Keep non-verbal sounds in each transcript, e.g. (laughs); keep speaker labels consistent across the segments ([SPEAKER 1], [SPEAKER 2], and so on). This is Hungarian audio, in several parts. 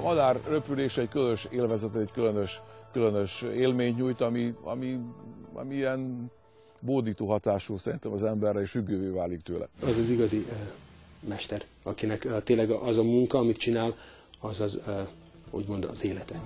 [SPEAKER 1] A madár röpülés egy különös élvezet, egy különös, különös élményt nyújt, ami, ami, ami ilyen bódító hatású szerintem az emberre, és függővé válik tőle.
[SPEAKER 2] Az az igazi uh, mester, akinek uh, tényleg az a munka, amit csinál, az az uh, úgymond az élete.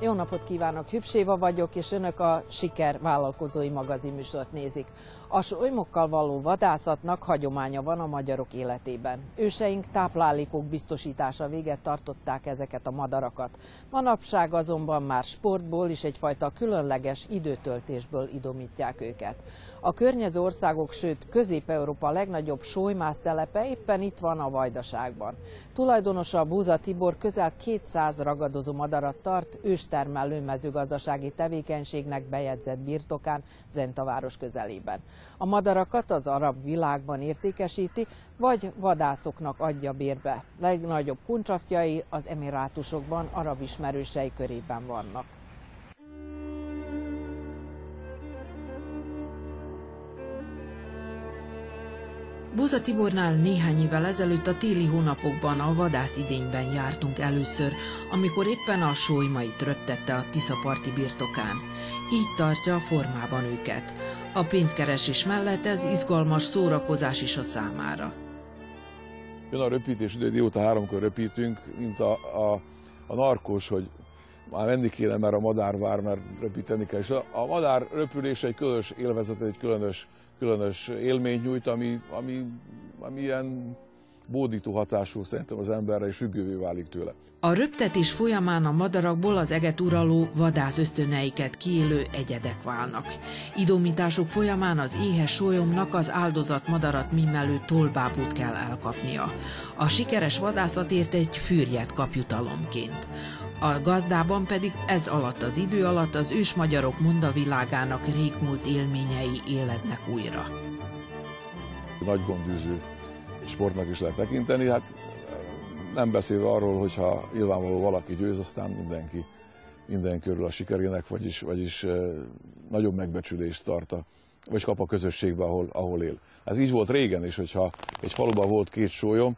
[SPEAKER 3] Jó napot kívánok, Hübséva vagyok, és önök a Siker vállalkozói magazin műsort nézik. A solymokkal való vadászatnak hagyománya van a magyarok életében. Őseink táplálékok biztosítása véget tartották ezeket a madarakat. Manapság azonban már sportból és egyfajta különleges időtöltésből idomítják őket. A környező országok, sőt Közép-Európa legnagyobb solymásztelepe éppen itt van a Vajdaságban. Tulajdonosa Búza Tibor közel 200 ragadozó madarat tart őstermelő mezőgazdasági tevékenységnek bejegyzett birtokán Zenta város közelében. A madarakat az arab világban értékesíti, vagy vadászoknak adja bérbe. Legnagyobb kuncsaftjai az emirátusokban arab ismerősei körében vannak. Buza Tibornál néhány évvel ezelőtt a téli hónapokban a vadász idényben jártunk először, amikor éppen a sólymait röptette a Tiszaparti birtokán. Így tartja formában őket. A pénzkeresés mellett ez izgalmas szórakozás is a számára.
[SPEAKER 1] Jön a röpítés idő, délután háromkor röpítünk, mint a, a, a narkós, hogy már menni kéne, mert a madár vár, mert röpíteni kell. És a, madár röpülés egy különös élvezet, egy különös, különös élményt nyújt, ami, ami, ami ilyen bódító hatású szerintem az emberre, és függővé válik tőle.
[SPEAKER 3] A röptetés folyamán a madarakból az eget uraló vadász ösztöneiket kiélő egyedek válnak. Idomításuk folyamán az éhes sólyomnak az áldozat madarat mimmelő tolbábút kell elkapnia. A sikeres vadászatért egy fűrjet kap jutalomként. A gazdában pedig ez alatt az idő alatt az ős magyarok mondavilágának régmúlt élményei élednek újra.
[SPEAKER 1] Nagy gondűző sportnak is lehet tekinteni, hát nem beszélve arról, hogyha nyilvánvaló valaki győz, aztán mindenki, minden körül a sikerének, vagyis, vagyis nagyobb megbecsülést tart a, vagy kap a közösségbe, ahol, ahol él. Ez így volt régen is, hogyha egy faluban volt két sólyom,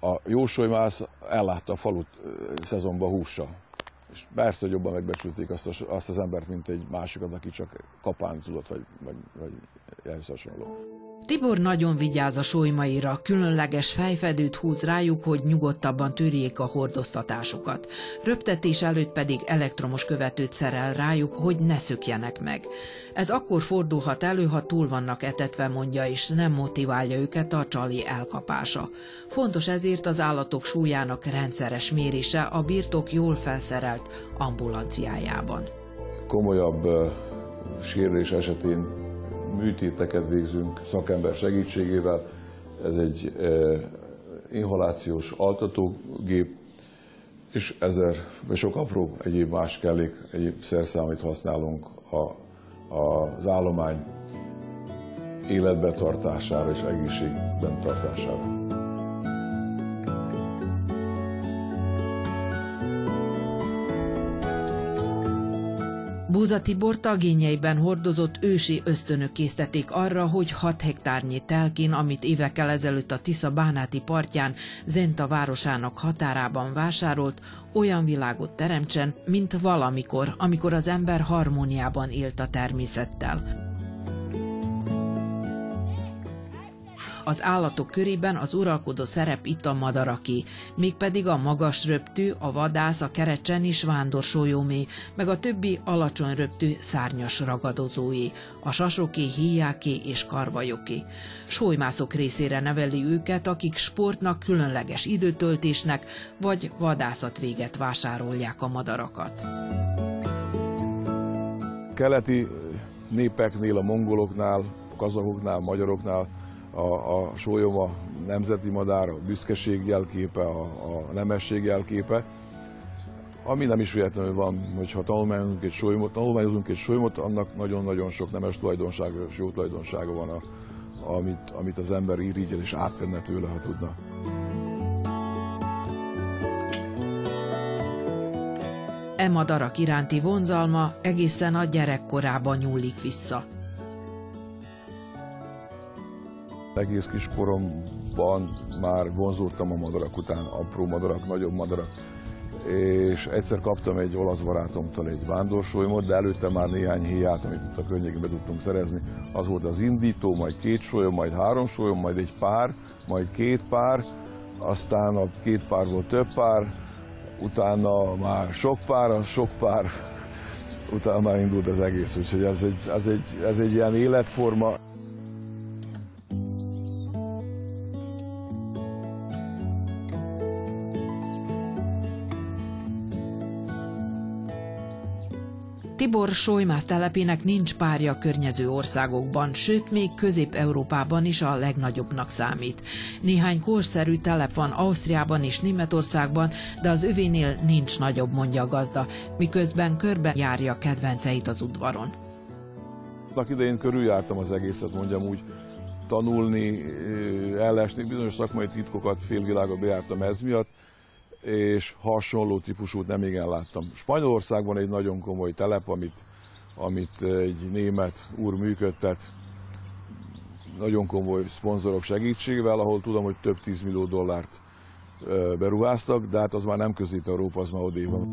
[SPEAKER 1] a jósolymász ellátta a falut szezonban hússal. És persze, hogy jobban megbecsülték azt, a, azt az embert, mint egy másikat, aki csak kapán tudott, vagy, vagy, vagy ehhez hasonló.
[SPEAKER 3] Tibor nagyon vigyáz a solymaira, különleges fejfedőt húz rájuk, hogy nyugodtabban törjék a hordoztatásukat. Röptetés előtt pedig elektromos követőt szerel rájuk, hogy ne szökjenek meg. Ez akkor fordulhat elő, ha túl vannak etetve, mondja, és nem motiválja őket a csali elkapása. Fontos ezért az állatok súlyának rendszeres mérése a birtok jól felszerelt ambulanciájában.
[SPEAKER 1] Komolyabb sérülés esetén műtéteket végzünk szakember segítségével. Ez egy eh, inhalációs altatógép, és ezer, vagy sok apró egyéb más kellék, egyéb szerszám, amit használunk a, a, az állomány életbe tartására és egészségben tartására.
[SPEAKER 3] Búza Tibor tagényeiben hordozott ősi ösztönök készítették arra, hogy 6 hektárnyi telkén, amit évekkel ezelőtt a Tisza bánáti partján Zenta városának határában vásárolt, olyan világot teremtsen, mint valamikor, amikor az ember harmóniában élt a természettel. Az állatok körében az uralkodó szerep itt a madaraké, mégpedig a magas röptű, a vadász, a kerecsen is sólyomé, meg a többi alacsony röptű szárnyas ragadozóé, a sasoké, híjáké és karvajoké. Sólymászok részére neveli őket, akik sportnak, különleges időtöltésnek vagy vadászat véget vásárolják a madarakat.
[SPEAKER 1] Keleti népeknél, a mongoloknál, a kazakoknál, magyaroknál a, a sólyom a nemzeti madár, a büszkeség jelképe, a, a nemesség jelképe. Ami nem is véletlenül van, hogyha tanulmányozunk egy sólymot, tanulmányozunk egy sólymot, annak nagyon-nagyon sok nemes tulajdonsága és jó tulajdonsága van, a, amit, amit az ember irigyel és átvenne tőle, ha tudna.
[SPEAKER 3] E madarak iránti vonzalma egészen a gyerekkorában nyúlik vissza.
[SPEAKER 1] Egész kiskoromban már vonzódtam a madarak után, apró madarak, nagyobb madarak, és egyszer kaptam egy olasz barátomtól egy vándorsolymot, de előtte már néhány héját, amit itt a környékben tudtunk szerezni. Az volt az indító, majd két solyom, majd három solyom, majd egy pár, majd két pár, aztán a két párból több pár, utána már sok pár, a sok pár, (laughs) utána már indult az egész, úgyhogy ez egy, ez egy, ez egy ilyen életforma.
[SPEAKER 3] Tibor Sojmász telepének nincs párja környező országokban, sőt még Közép-Európában is a legnagyobbnak számít. Néhány korszerű telep van Ausztriában és Németországban, de az övénél nincs nagyobb, mondja a gazda, miközben körbe járja kedvenceit az udvaron.
[SPEAKER 1] Annak idején körüljártam az egészet, mondjam úgy, tanulni, ellesni, bizonyos szakmai titkokat félvilágot bejártam ez miatt, és hasonló típusút nem igen láttam. Spanyolországban egy nagyon komoly telep, amit, amit egy német úr működtet, nagyon komoly szponzorok segítségével, ahol tudom, hogy több tízmillió dollárt beruháztak, de hát az már nem Közép-Európa, az már odév van.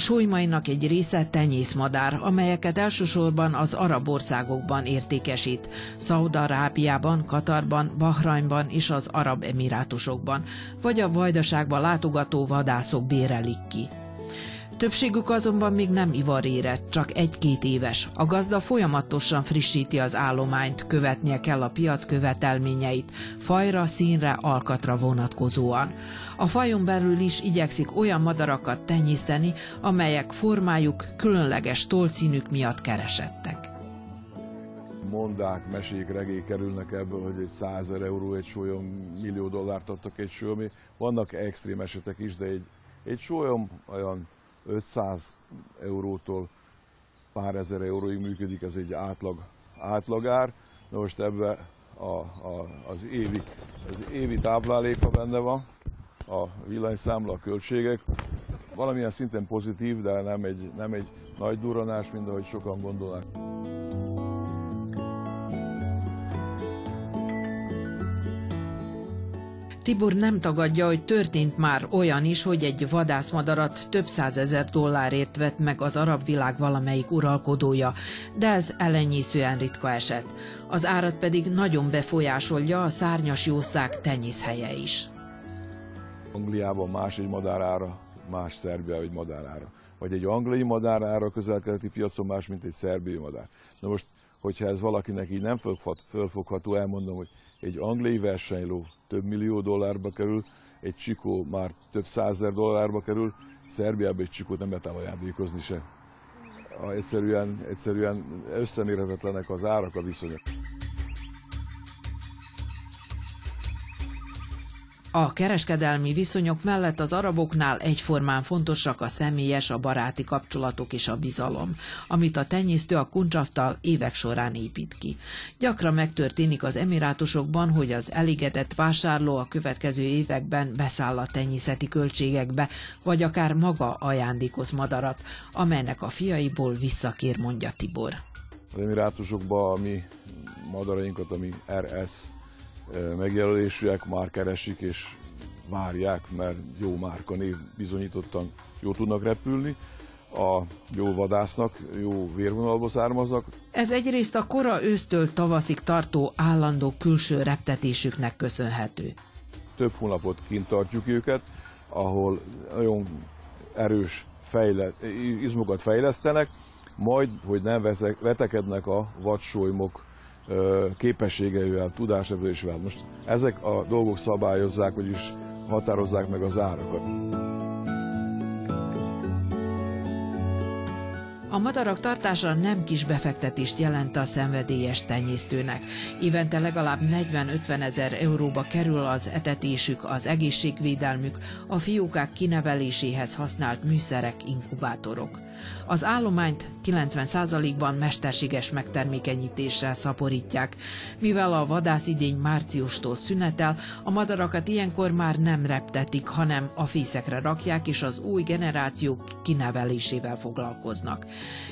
[SPEAKER 3] Solymainak egy része tenyészmadár, amelyeket elsősorban az arab országokban értékesít. Szaudarábiában, Katarban, Bahrajnban és az arab emirátusokban, vagy a vajdaságban látogató vadászok bérelik ki. Többségük azonban még nem ivarérett, csak egy-két éves. A gazda folyamatosan frissíti az állományt, követnie kell a piac követelményeit, fajra, színre, alkatra vonatkozóan. A fajon belül is igyekszik olyan madarakat tenyészteni, amelyek formájuk különleges tolcínük miatt keresettek
[SPEAKER 1] mondák, mesék, regély kerülnek ebből, hogy egy 100 euró egy sólyom, millió dollárt adtak egy sólyomé. Vannak extrém esetek is, de egy, egy sólyom olyan 500 eurótól pár ezer euróig működik, ez egy átlag, átlagár. Na most ebbe a, a, az, évi, az évi tápláléka benne van, a villanyszámla, a költségek. Valamilyen szinten pozitív, de nem egy, nem egy nagy duranás, mint ahogy sokan gondolnak.
[SPEAKER 3] Tibor nem tagadja, hogy történt már olyan is, hogy egy vadászmadarat több százezer dollárért vett meg az arab világ valamelyik uralkodója, de ez ellenyészően ritka eset. Az árat pedig nagyon befolyásolja a szárnyas jószág tenyészhelye is.
[SPEAKER 1] Angliában más egy madárára, más Szerbia egy madárára. Vagy egy angliai madárára a közel-keleti piacon más, mint egy szerbiai madár. Na most, hogyha ez valakinek így nem fölfogható, elmondom, hogy egy angliai versenyló több millió dollárba kerül, egy csikó már több százer dollárba kerül, Szerbiában egy csikót nem lehet ajándékozni se. Egyszerűen, egyszerűen összemérhetetlenek az árak, a viszonyok.
[SPEAKER 3] A kereskedelmi viszonyok mellett az araboknál egyformán fontosak a személyes, a baráti kapcsolatok és a bizalom, amit a tenyésztő a kuncsaftal évek során épít ki. Gyakran megtörténik az emirátusokban, hogy az elégedett vásárló a következő években beszáll a tenyészeti költségekbe, vagy akár maga ajándékoz madarat, amelynek a fiaiból visszakér, mondja Tibor.
[SPEAKER 1] Az emirátusokban a mi madarainkat, ami RS megjelölésűek már keresik és várják, mert jó márka név bizonyítottan jó tudnak repülni, a jó vadásznak, jó vérvonalba származnak.
[SPEAKER 3] Ez egyrészt a kora ősztől tavaszig tartó állandó külső reptetésüknek köszönhető.
[SPEAKER 1] Több hónapot kint tartjuk őket, ahol nagyon erős fejle, izmokat fejlesztenek, majd, hogy nem vetekednek a vadsolymok képességeivel, tudásával. Most ezek a dolgok szabályozzák, vagyis határozzák meg az árakat.
[SPEAKER 3] A madarak tartása nem kis befektetést jelent a szenvedélyes tenyésztőnek. Évente legalább 40-50 ezer euróba kerül az etetésük, az egészségvédelmük, a fiókák kineveléséhez használt műszerek, inkubátorok. Az állományt 90%-ban mesterséges megtermékenyítéssel szaporítják. Mivel a vadászidény márciustól szünetel, a madarakat ilyenkor már nem reptetik, hanem a fészekre rakják, és az új generációk kinevelésével foglalkoznak.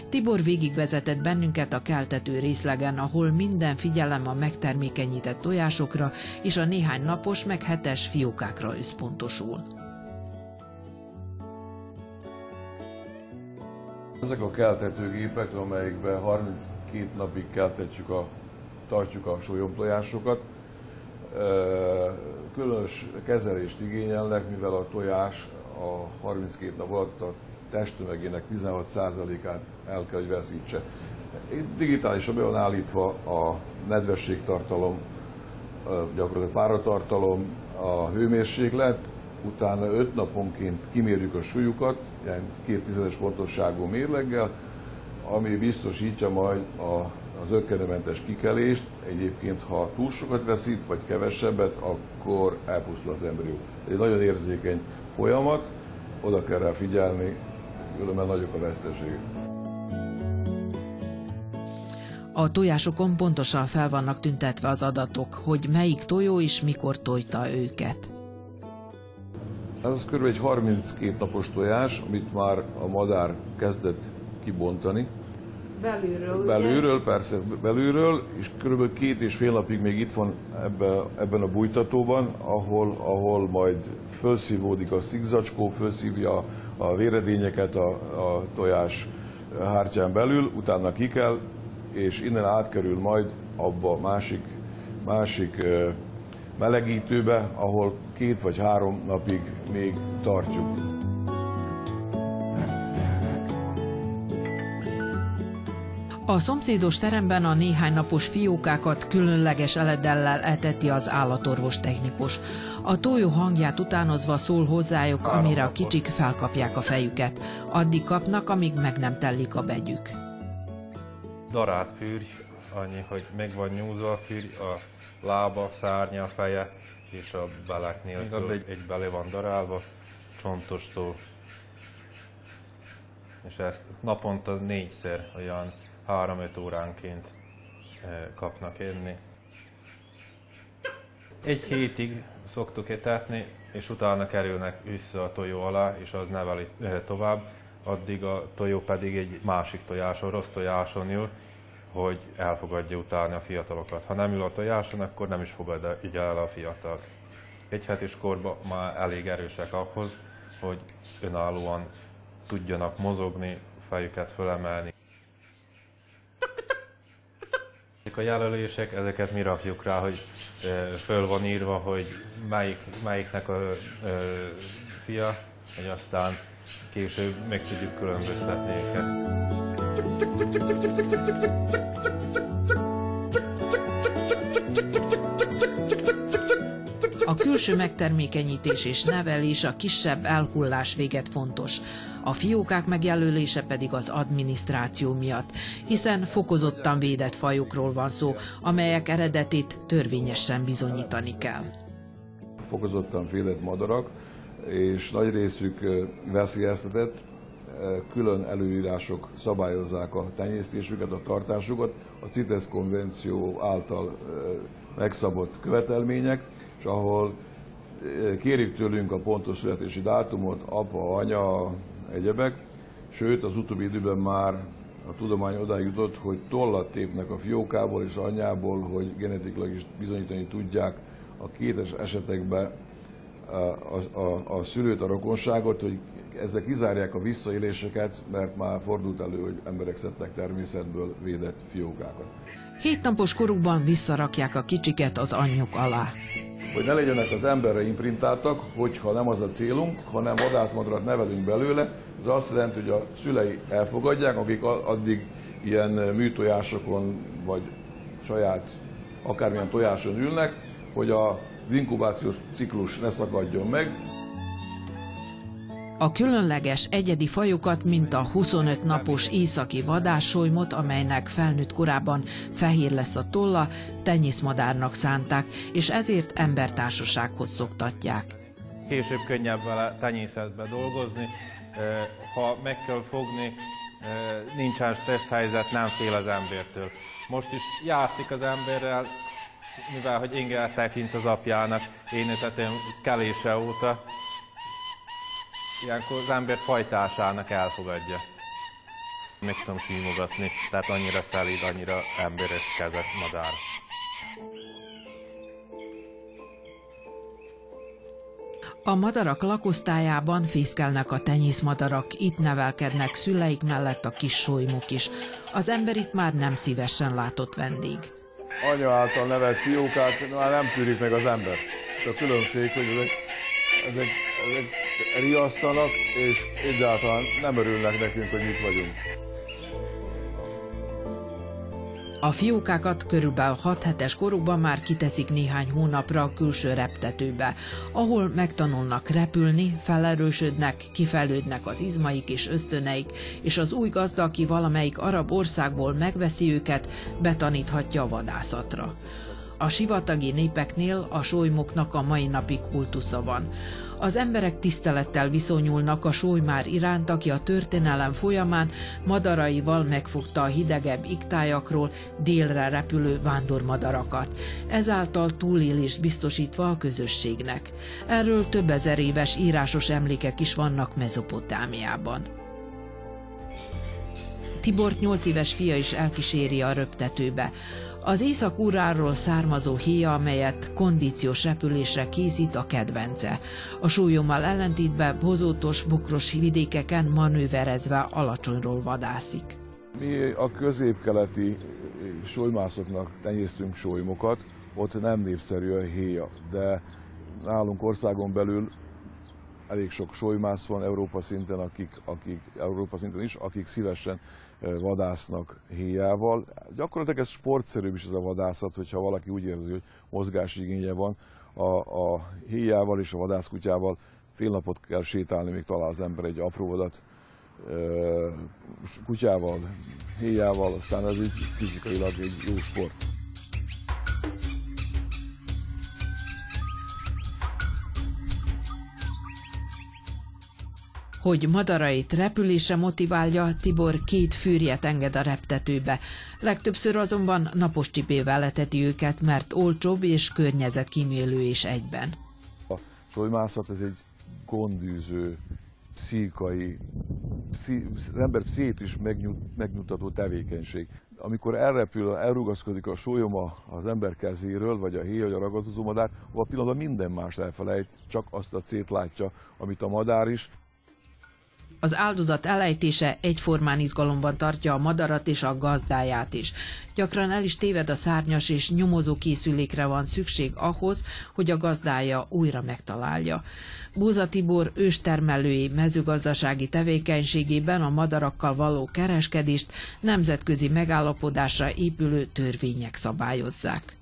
[SPEAKER 3] Tibor végigvezetett bennünket a keltető részlegen, ahol minden figyelem a megtermékenyített tojásokra és a néhány napos meg hetes fiókákra összpontosul.
[SPEAKER 1] Ezek a keltetőgépek, amelyekben 32 napig keltetjük a, tartjuk a sólyomtojásokat, különös kezelést igényelnek, mivel a tojás a 32 nap alatt a testtömegének 16%-át el kell, hogy veszítse. Digitálisan be van állítva a nedvességtartalom, gyakorlatilag páratartalom, a hőmérséklet, utána 5 naponként kimérjük a súlyukat, ilyen két tizedes pontosságú mérleggel, ami biztosítja majd a, az ökkenőmentes kikelést. Egyébként, ha túl sokat veszít, vagy kevesebbet, akkor elpusztul az embrió. Ez egy nagyon érzékeny folyamat, oda kell rá figyelni, különben nagyok a veszteségek.
[SPEAKER 3] A tojásokon pontosan fel vannak tüntetve az adatok, hogy melyik tojó és mikor tojta őket.
[SPEAKER 1] Ez az kb. egy 32 napos tojás, amit már a madár kezdett kibontani.
[SPEAKER 3] Belülről,
[SPEAKER 1] Belülről, ugye? persze, belülről, és kb. két és fél napig még itt van ebbe, ebben a bújtatóban, ahol, ahol majd felszívódik a szigzacskó, felszívja a véredényeket a, a tojás hártyán belül, utána ki kell, és innen átkerül majd abba a másik, másik melegítőbe, ahol két vagy három napig még tartjuk.
[SPEAKER 3] A szomszédos teremben a néhány napos fiókákat különleges eledellel eteti az állatorvos technikus. A tojó hangját utánozva szól hozzájuk, amire a kicsik felkapják a fejüket. Addig kapnak, amíg meg nem tellik a begyük.
[SPEAKER 4] Darált fűrj, annyi, hogy meg van nyúzva a fűrj, a lába, szárnya, feje, és a belek nélkül egy, egy belé van darálva, csontostól. És ezt naponta négyszer, olyan 3-5 óránként eh, kapnak enni. Egy hétig szoktuk etetni, és utána kerülnek vissza a tojó alá, és az neveli eh, tovább. Addig a tojó pedig egy másik tojáson, rossz tojáson ül, hogy elfogadja utána a fiatalokat. Ha nem ül a tojáson, akkor nem is fogadja el a fiatalt. Egy hetes korban már elég erősek ahhoz, hogy önállóan tudjanak mozogni, fejüket fölemelni. A jelölések, ezeket mi rakjuk rá, hogy föl van írva, hogy melyik, melyiknek a fia, hogy aztán később meg tudjuk különböztetni őket.
[SPEAKER 3] A külső megtermékenyítés és nevelés a kisebb elhullás véget fontos. A fiókák megjelölése pedig az adminisztráció miatt, hiszen fokozottan védett fajokról van szó, amelyek eredetét törvényesen bizonyítani kell.
[SPEAKER 1] Fokozottan védett madarak, és nagy részük veszélyeztetett, külön előírások szabályozzák a tenyésztésüket, a tartásukat, a CITES konvenció által megszabott követelmények, és ahol kérjük tőlünk a pontos születési dátumot, apa, anya, egyebek, sőt az utóbbi időben már a tudomány odáig jutott, hogy tollat tépnek a fiókából és anyjából, hogy genetikailag is bizonyítani tudják a kétes esetekben a, a, a szülőt, a rokonságot, hogy ezek kizárják a visszaéléseket, mert már fordult elő, hogy emberek szedtek természetből védett fiókákat.
[SPEAKER 3] Hét napos korukban visszarakják a kicsiket az anyjuk alá.
[SPEAKER 1] Hogy ne legyenek az emberre imprintáltak, hogyha nem az a célunk, hanem vadászmadarat nevelünk belőle, az azt jelenti, hogy a szülei elfogadják, akik addig ilyen műtojásokon vagy saját akármilyen tojáson ülnek, hogy az inkubációs ciklus ne szakadjon meg,
[SPEAKER 3] A különleges egyedi fajokat, mint a 25 napos északi vadássolymot, amelynek felnőtt korában fehér lesz a tolla, tenyészmadárnak szánták, és ezért embertársasághoz szoktatják.
[SPEAKER 4] Később könnyebb vele tenyészetbe dolgozni, ha meg kell fogni, nincsen stressz helyzet, nem fél az embertől. Most is játszik az emberrel, mivel hogy ingel tekint az apjának, én ötetem kelése óta, ilyenkor az ember fajtásának elfogadja. Meg tudom símogatni, tehát annyira szelíd, annyira emberes kezet madár.
[SPEAKER 3] A madarak lakosztályában fészkelnek a tenyészmadarak, itt nevelkednek szüleik mellett a kis solymok is. Az ember itt már nem szívesen látott vendég.
[SPEAKER 1] Anya által nevelt fiókát már nem tűrik meg az ember. A különbség, hogy ezek, ezek, ezek riasztanak, és egyáltalán nem örülnek nekünk, hogy itt vagyunk.
[SPEAKER 3] A fiókákat körülbelül 6 hetes korukban már kiteszik néhány hónapra a külső reptetőbe, ahol megtanulnak repülni, felerősödnek, kifejlődnek az izmaik és ösztöneik, és az új gazda, aki valamelyik arab országból megveszi őket, betaníthatja a vadászatra. A sivatagi népeknél a solymoknak a mai napig kultusza van. Az emberek tisztelettel viszonyulnak a solymár iránt, aki a történelem folyamán madaraival megfogta a hidegebb iktájakról délre repülő vándormadarakat, ezáltal túlélést biztosítva a közösségnek. Erről több ezer éves írásos emlékek is vannak Mezopotámiában. Tibort nyolc éves fia is elkíséri a röptetőbe. Az észak származó héja, amelyet kondíciós repülésre készít a kedvence. A súlyommal ellentétben bozótos, bokros vidékeken manőverezve alacsonyról vadászik.
[SPEAKER 1] Mi a középkeleti súlymászoknak tenyésztünk súlymokat, ott nem népszerű a héja, de nálunk országon belül elég sok solymász van Európa szinten, akik, akik, Európa szinten is, akik szívesen vadásznak héjával. Gyakorlatilag ez sportszerűbb is ez a vadászat, hogyha valaki úgy érzi, hogy mozgási igénye van. A, a héjával és a vadászkutyával fél napot kell sétálni, még talál az ember egy apró vadat kutyával, héjával, aztán ez így fizikailag egy jó sport.
[SPEAKER 3] Hogy madarait repülése motiválja, Tibor két fűrjet enged a reptetőbe. Legtöbbször azonban napos csipével leteti őket, mert olcsóbb és környezetkímélő is egyben.
[SPEAKER 1] A solymászat ez egy gondűző, pszichai, pszi, az ember pszichét is megnyut, megnyugtató tevékenység. Amikor elrepül, elrugaszkodik a sólyoma az ember kezéről, vagy a héj, vagy a ragadozó madár, a pillanatban minden más elfelejt, csak azt a célt látja, amit a madár is.
[SPEAKER 3] Az áldozat elejtése egyformán izgalomban tartja a madarat és a gazdáját is. Gyakran el is téved a szárnyas és nyomozó készülékre van szükség ahhoz, hogy a gazdája újra megtalálja. Búza Tibor őstermelői mezőgazdasági tevékenységében a madarakkal való kereskedést nemzetközi megállapodásra épülő törvények szabályozzák.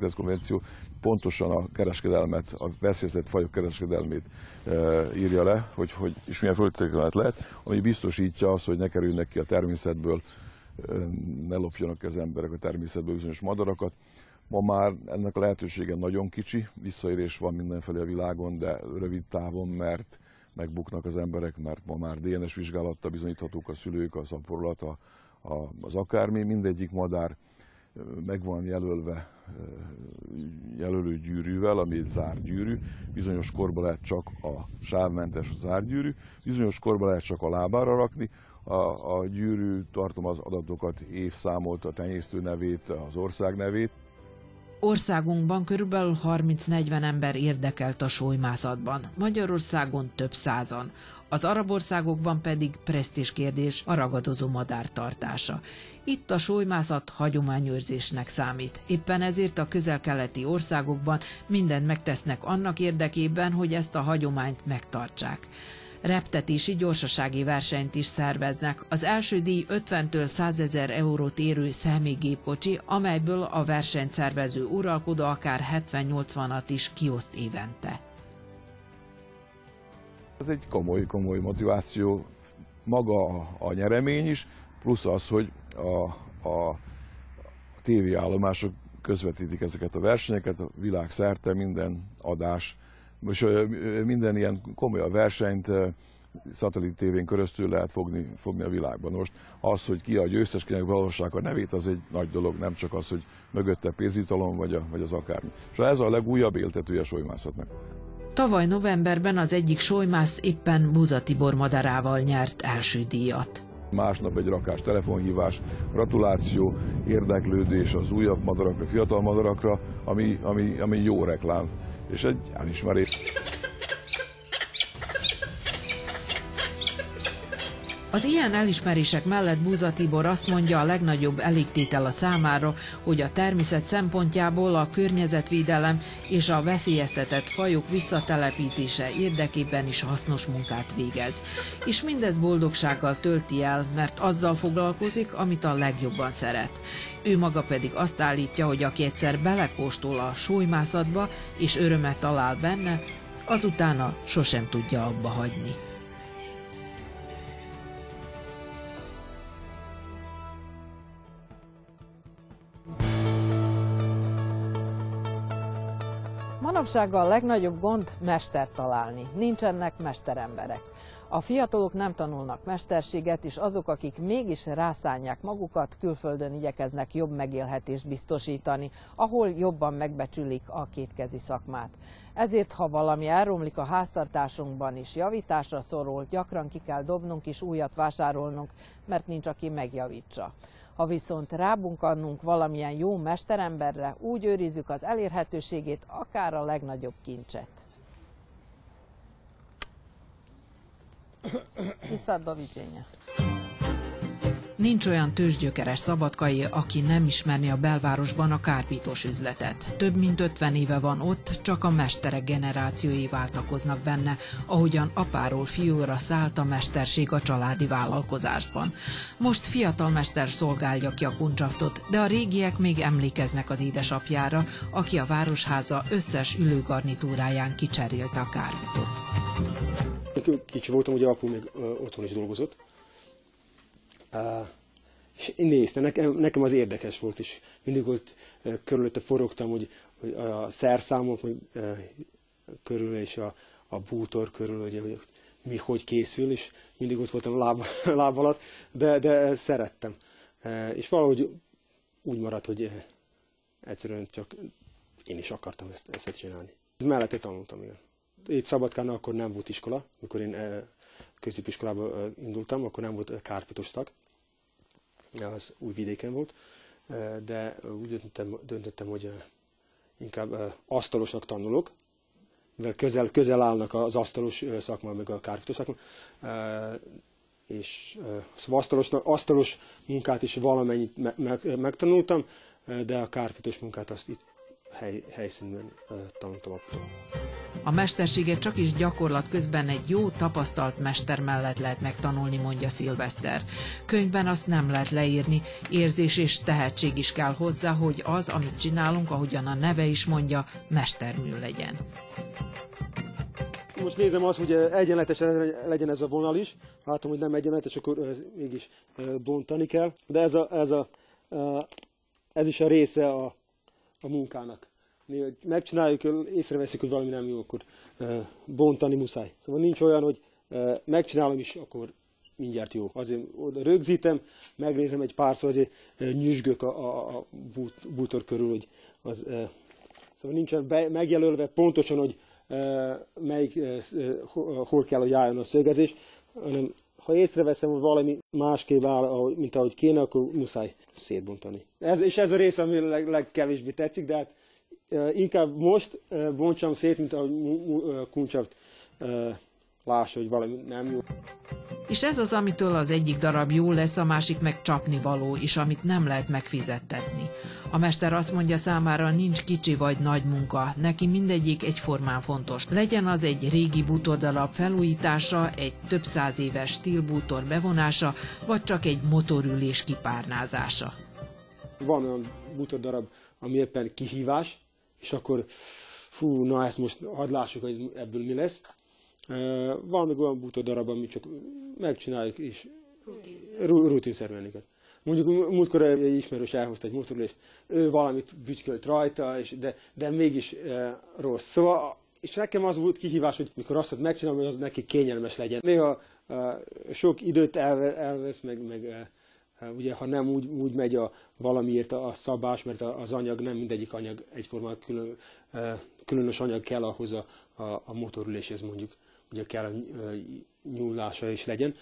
[SPEAKER 1] Az konvenció pontosan a kereskedelmet, a veszélyezett fajok kereskedelmét e, írja le, hogy, hogy és milyen földterület lehet, ami biztosítja azt, hogy ne kerülnek ki a természetből, e, ne lopjanak az emberek a természetből bizonyos madarakat. Ma már ennek a lehetősége nagyon kicsi, visszaérés van mindenfelé a világon, de rövid távon, mert megbuknak az emberek, mert ma már DNS vizsgálattal bizonyíthatók a szülők, a a, az akármi, mindegyik madár meg van jelölve jelölő gyűrűvel, ami egy zárt gyűrű. Bizonyos korban lehet csak a sávmentes zárt gyűrű, bizonyos korban lehet csak a lábára rakni. A, a gyűrű az adatokat, évszámot, a tenyésztő nevét, az ország nevét.
[SPEAKER 3] Országunkban körülbelül 30-40 ember érdekelt a sólymászatban, Magyarországon több százan. Az arab országokban pedig presztis kérdés a ragadozó madár tartása. Itt a sólymászat hagyományőrzésnek számít. Éppen ezért a közel-keleti országokban mindent megtesznek annak érdekében, hogy ezt a hagyományt megtartsák reptetési gyorsasági versenyt is szerveznek. Az első díj 50-től 100 ezer eurót érő személygépkocsi, amelyből a versenyt szervező uralkodó akár 70-80-at is kioszt évente.
[SPEAKER 1] Ez egy komoly, komoly motiváció, maga a, a nyeremény is, plusz az, hogy a, a tévéállomások közvetítik ezeket a versenyeket, a világ szerte minden adás, és minden ilyen komoly a versenyt szatellit tévén köröztül lehet fogni, fogni a világban. Most az, hogy ki a győztes, kinek a nevét, az egy nagy dolog, nem csak az, hogy mögötte pénzitalom vagy, a, vagy az akármi. És ez a legújabb éltetője a solymászatnak.
[SPEAKER 3] Tavaly novemberben az egyik solymász éppen Buza Tibor madarával nyert első díjat.
[SPEAKER 1] Másnap egy rakás telefonhívás, gratuláció, érdeklődés az újabb madarakra, fiatal madarakra, ami, ami, ami jó reklám, és egy elismerés.
[SPEAKER 3] Az ilyen elismerések mellett Búza Tibor azt mondja, a legnagyobb elégtétel a számára, hogy a természet szempontjából a környezetvédelem és a veszélyeztetett fajok visszatelepítése érdekében is hasznos munkát végez. És mindez boldogsággal tölti el, mert azzal foglalkozik, amit a legjobban szeret. Ő maga pedig azt állítja, hogy aki egyszer belekóstol a súlymászatba és örömet talál benne, azutána sosem tudja abba hagyni. Manapság a legnagyobb gond mester találni. Nincsenek mesteremberek. A fiatalok nem tanulnak mesterséget, és azok, akik mégis rászánják magukat, külföldön igyekeznek jobb megélhetést biztosítani, ahol jobban megbecsülik a kétkezi szakmát. Ezért, ha valami elromlik a háztartásunkban is, javításra szorul, gyakran ki kell dobnunk és újat vásárolnunk, mert nincs, aki megjavítsa. Ha viszont rábunkannunk valamilyen jó mesteremberre, úgy őrizzük az elérhetőségét, akár a legnagyobb kincset. Iszad do Nincs olyan tőzsgyökeres szabadkai, aki nem ismerni a belvárosban a kárpítós üzletet. Több mint 50 éve van ott, csak a mesterek generációi váltakoznak benne, ahogyan apáról fiúra szállt a mesterség a családi vállalkozásban. Most fiatal mester szolgálja ki a kuncsaftot, de a régiek még emlékeznek az édesapjára, aki a városháza összes ülőgarnitúráján kicserélte a kárpitot.
[SPEAKER 2] Kicsi voltam, ugye apu még otthon is dolgozott, és én néztem, nekem, nekem az érdekes volt, és mindig ott körülötte forogtam, hogy, hogy a szerszámok hogy, körül, és a, a bútor körül, hogy, hogy mi hogy készül, és mindig ott voltam láb, (laughs) láb alatt, de, de szerettem. És valahogy úgy maradt, hogy egyszerűen csak én is akartam ezt, ezt csinálni. Mellette tanultam, igen. Itt Szabadkán akkor nem volt iskola, amikor én középiskolába indultam, akkor nem volt kárpitos szak, az új vidéken volt, de úgy döntöttem, döntöttem hogy inkább asztalosnak tanulok, mivel közel, közel állnak az asztalos szakma, meg a kárpitos szakma, és szóval asztalos, asztalos munkát is valamennyit megtanultam, de a kárpitos munkát azt itt hely, helyszínen tanultam aputól.
[SPEAKER 3] A mesterséget csak is gyakorlat közben egy jó tapasztalt mester mellett lehet megtanulni, mondja Szilveszter. Könyvben azt nem lehet leírni, érzés és tehetség is kell hozzá, hogy az, amit csinálunk, ahogyan a neve is mondja, mestermű legyen.
[SPEAKER 2] Most nézem azt, hogy egyenletes legyen ez a vonal is. Látom, hogy nem egyenletes, akkor mégis bontani kell. De ez, a, ez, a, ez is a része a, a munkának mi megcsináljuk, észreveszik, hogy valami nem jó, akkor bontani muszáj. Szóval nincs olyan, hogy megcsinálom is, akkor mindjárt jó. Azért oda rögzítem, megnézem egy párszor, azért nyüzsgök a, a, a bút, bútor körül, hogy az, szóval nincsen be, megjelölve pontosan, hogy melyik, hol kell, hogy álljon a szögezés, hanem ha észreveszem, hogy valami másképp áll, mint ahogy kéne, akkor muszáj szétbontani. Ez, és ez a rész, ami leg, legkevésbé tetszik, de hát inkább most bontsam szét, mint a kuncsaft lássa, hogy valami nem jó.
[SPEAKER 3] És ez az, amitől az egyik darab jó lesz, a másik meg csapni való, és amit nem lehet megfizettetni. A mester azt mondja számára, nincs kicsi vagy nagy munka, neki mindegyik egyformán fontos. Legyen az egy régi bútordarab felújítása, egy több száz éves stílbútor bevonása, vagy csak egy motorülés kipárnázása.
[SPEAKER 2] Van olyan bútordarab, ami éppen kihívás, és akkor fú, na ezt most hadd lássuk, hogy ebből mi lesz. Van még olyan bútor darab, amit csak megcsináljuk, és rutinszerűen. Mondjuk múltkor egy ismerős elhozta egy motorülést, ő valamit bütykölt rajta, és de, de mégis e, rossz. Szóval, és nekem az volt kihívás, hogy mikor azt megcsinálom, hogy az neki kényelmes legyen. Néha e, sok időt elve, elvesz, meg, meg e, ugye, ha nem úgy, úgy megy a, valamiért a, szabás, mert az anyag nem mindegyik anyag egyformán külön, különös anyag kell ahhoz a, a, a motorüléshez mondjuk, ugye kell a nyúlása is legyen.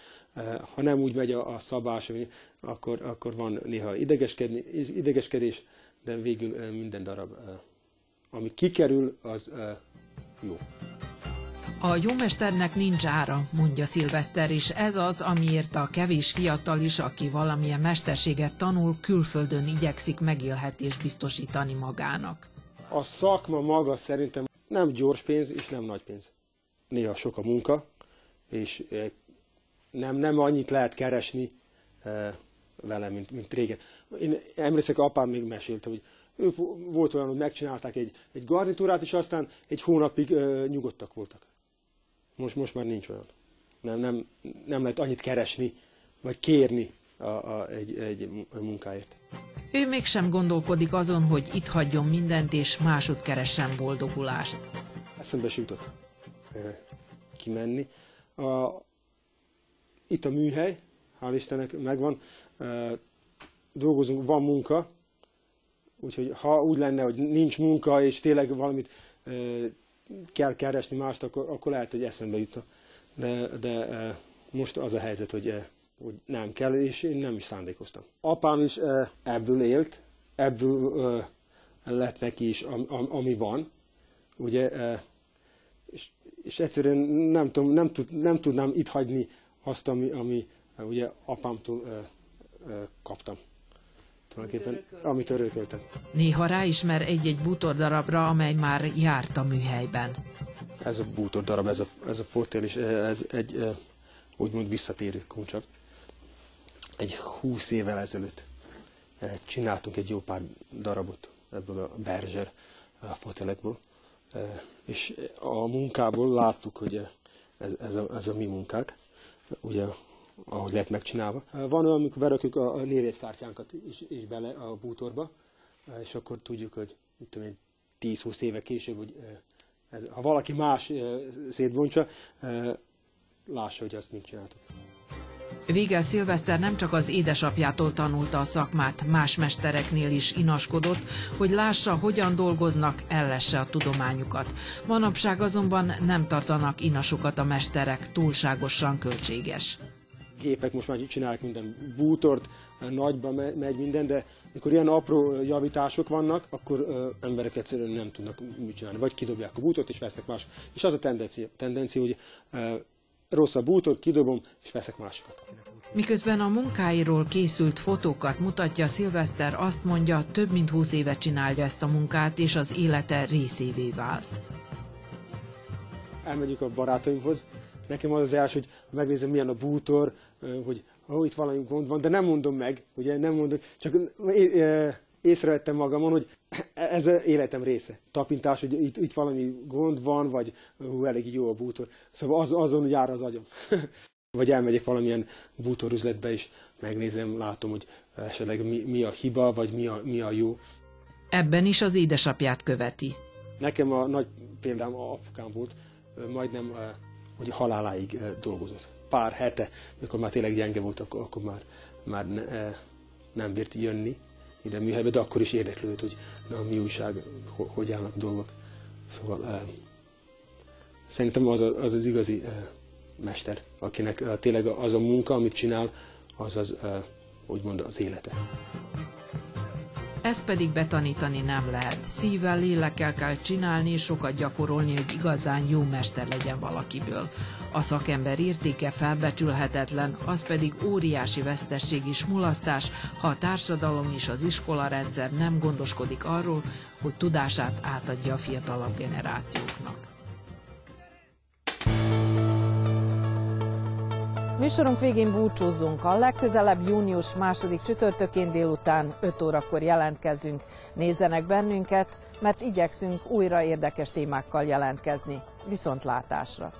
[SPEAKER 2] Ha nem úgy megy a, a szabás, akkor, akkor van néha idegeskedés, de végül minden darab, ami kikerül, az jó.
[SPEAKER 3] A jómesternek nincs ára, mondja Szilveszter, és ez az, amiért a kevés fiatal is, aki valamilyen mesterséget tanul, külföldön igyekszik megélhetést biztosítani magának.
[SPEAKER 2] A szakma maga szerintem nem gyors pénz és nem nagy pénz. Néha sok a munka, és nem, nem annyit lehet keresni vele, mint, mint régen. Én emlékszek, apám még mesélte, hogy ő volt olyan, hogy megcsinálták egy, egy garnitúrát, és aztán egy hónapig uh, nyugodtak voltak. Most, most már nincs olyan. Nem, nem, nem lehet annyit keresni, vagy kérni a, a, egy, egy munkáért.
[SPEAKER 3] Ő mégsem gondolkodik azon, hogy itt hagyjon mindent, és másod keressen boldogulást.
[SPEAKER 2] Eszembe se jutott kimenni. A, itt a műhely, hál' Istennek megvan, dolgozunk, van munka, úgyhogy ha úgy lenne, hogy nincs munka, és tényleg valamit kell keresni mást, akkor, akkor lehet, hogy eszembe jutna. De, de most az a helyzet, hogy, hogy nem kell, és én nem is szándékoztam. Apám is ebből élt, ebből lett neki is, ami van, ugye, és, és egyszerűen nem, tudom, nem, tud, nem tudnám itt hagyni azt, ami, ami ugye apámtól kaptam. Tulajdonképpen, amit örököltem.
[SPEAKER 3] Néha ráismer egy-egy bútordarabra, amely már járt a műhelyben.
[SPEAKER 2] Ez a bútordarab, ez a, ez a fortél is, ez egy úgymond visszatérő kuncsak. Egy húsz évvel ezelőtt csináltunk egy jó pár darabot ebből a Berzser fotelekből, és a munkából láttuk, hogy ez, ez, a, ez a mi munkák ugye, ahogy lett megcsinálva. Van olyan, amikor berakjuk a, névjegykártyánkat is, is bele a bútorba, és akkor tudjuk, hogy mit tudom én, 10-20 éve később, hogy ez, ha valaki más szétbontsa, lássa, hogy azt mit csináltuk.
[SPEAKER 3] Végel Szilveszter nem csak az édesapjától tanulta a szakmát, más mestereknél is inaskodott, hogy lássa, hogyan dolgoznak, ellesse a tudományukat. Manapság azonban nem tartanak inasokat a mesterek, túlságosan költséges.
[SPEAKER 2] Gépek most már csinálják minden bútort, nagyba megy minden, de mikor ilyen apró javítások vannak, akkor ö, emberek egyszerűen nem tudnak mit csinálni. Vagy kidobják a bútort és vesznek más. És az a tendencia, tendencia hogy ö, rossz a bútort, kidobom, és veszek másikat.
[SPEAKER 3] Miközben a munkáiról készült fotókat mutatja, Szilveszter azt mondja, több mint húsz éve csinálja ezt a munkát, és az élete részévé vált.
[SPEAKER 2] Elmegyünk a barátaimhoz, nekem az az első, hogy megnézem milyen a bútor, hogy ó, itt valami gond van, de nem mondom meg, ugye nem mondom, csak észrevettem magamon, hogy ez az életem része. Tapintás, hogy itt, itt valami gond van, vagy hú, elég jó a bútor. Szóval az, azon jár az agyam. (laughs) vagy elmegyek valamilyen bútorüzletbe, és megnézem, látom, hogy esetleg mi, mi a hiba, vagy mi a, mi a jó.
[SPEAKER 3] Ebben is az édesapját követi.
[SPEAKER 2] Nekem a nagy példám a apukám volt, majdnem hogy haláláig dolgozott. Pár hete, mikor már tényleg gyenge volt, akkor, már, már ne, nem bírt jönni, ide a műhelybe, de akkor is érdeklődött, hogy na, mi újság, hogy állnak a dolgok. Szóval eh, szerintem az, az az igazi eh, mester, akinek eh, tényleg az a munka, amit csinál, az az eh, úgymond az élete.
[SPEAKER 3] Ezt pedig betanítani nem lehet. Szívvel, lélekkel kell csinálni, sokat gyakorolni, hogy igazán jó mester legyen valakiből. A szakember értéke felbecsülhetetlen, az pedig óriási vesztesség és mulasztás, ha a társadalom és az iskolarendszer nem gondoskodik arról, hogy tudását átadja a fiatalabb generációknak. Műsorunk végén búcsúzzunk. A legközelebb június második csütörtökén délután 5 órakor jelentkezünk. Nézzenek bennünket, mert igyekszünk újra érdekes témákkal jelentkezni. Viszontlátásra!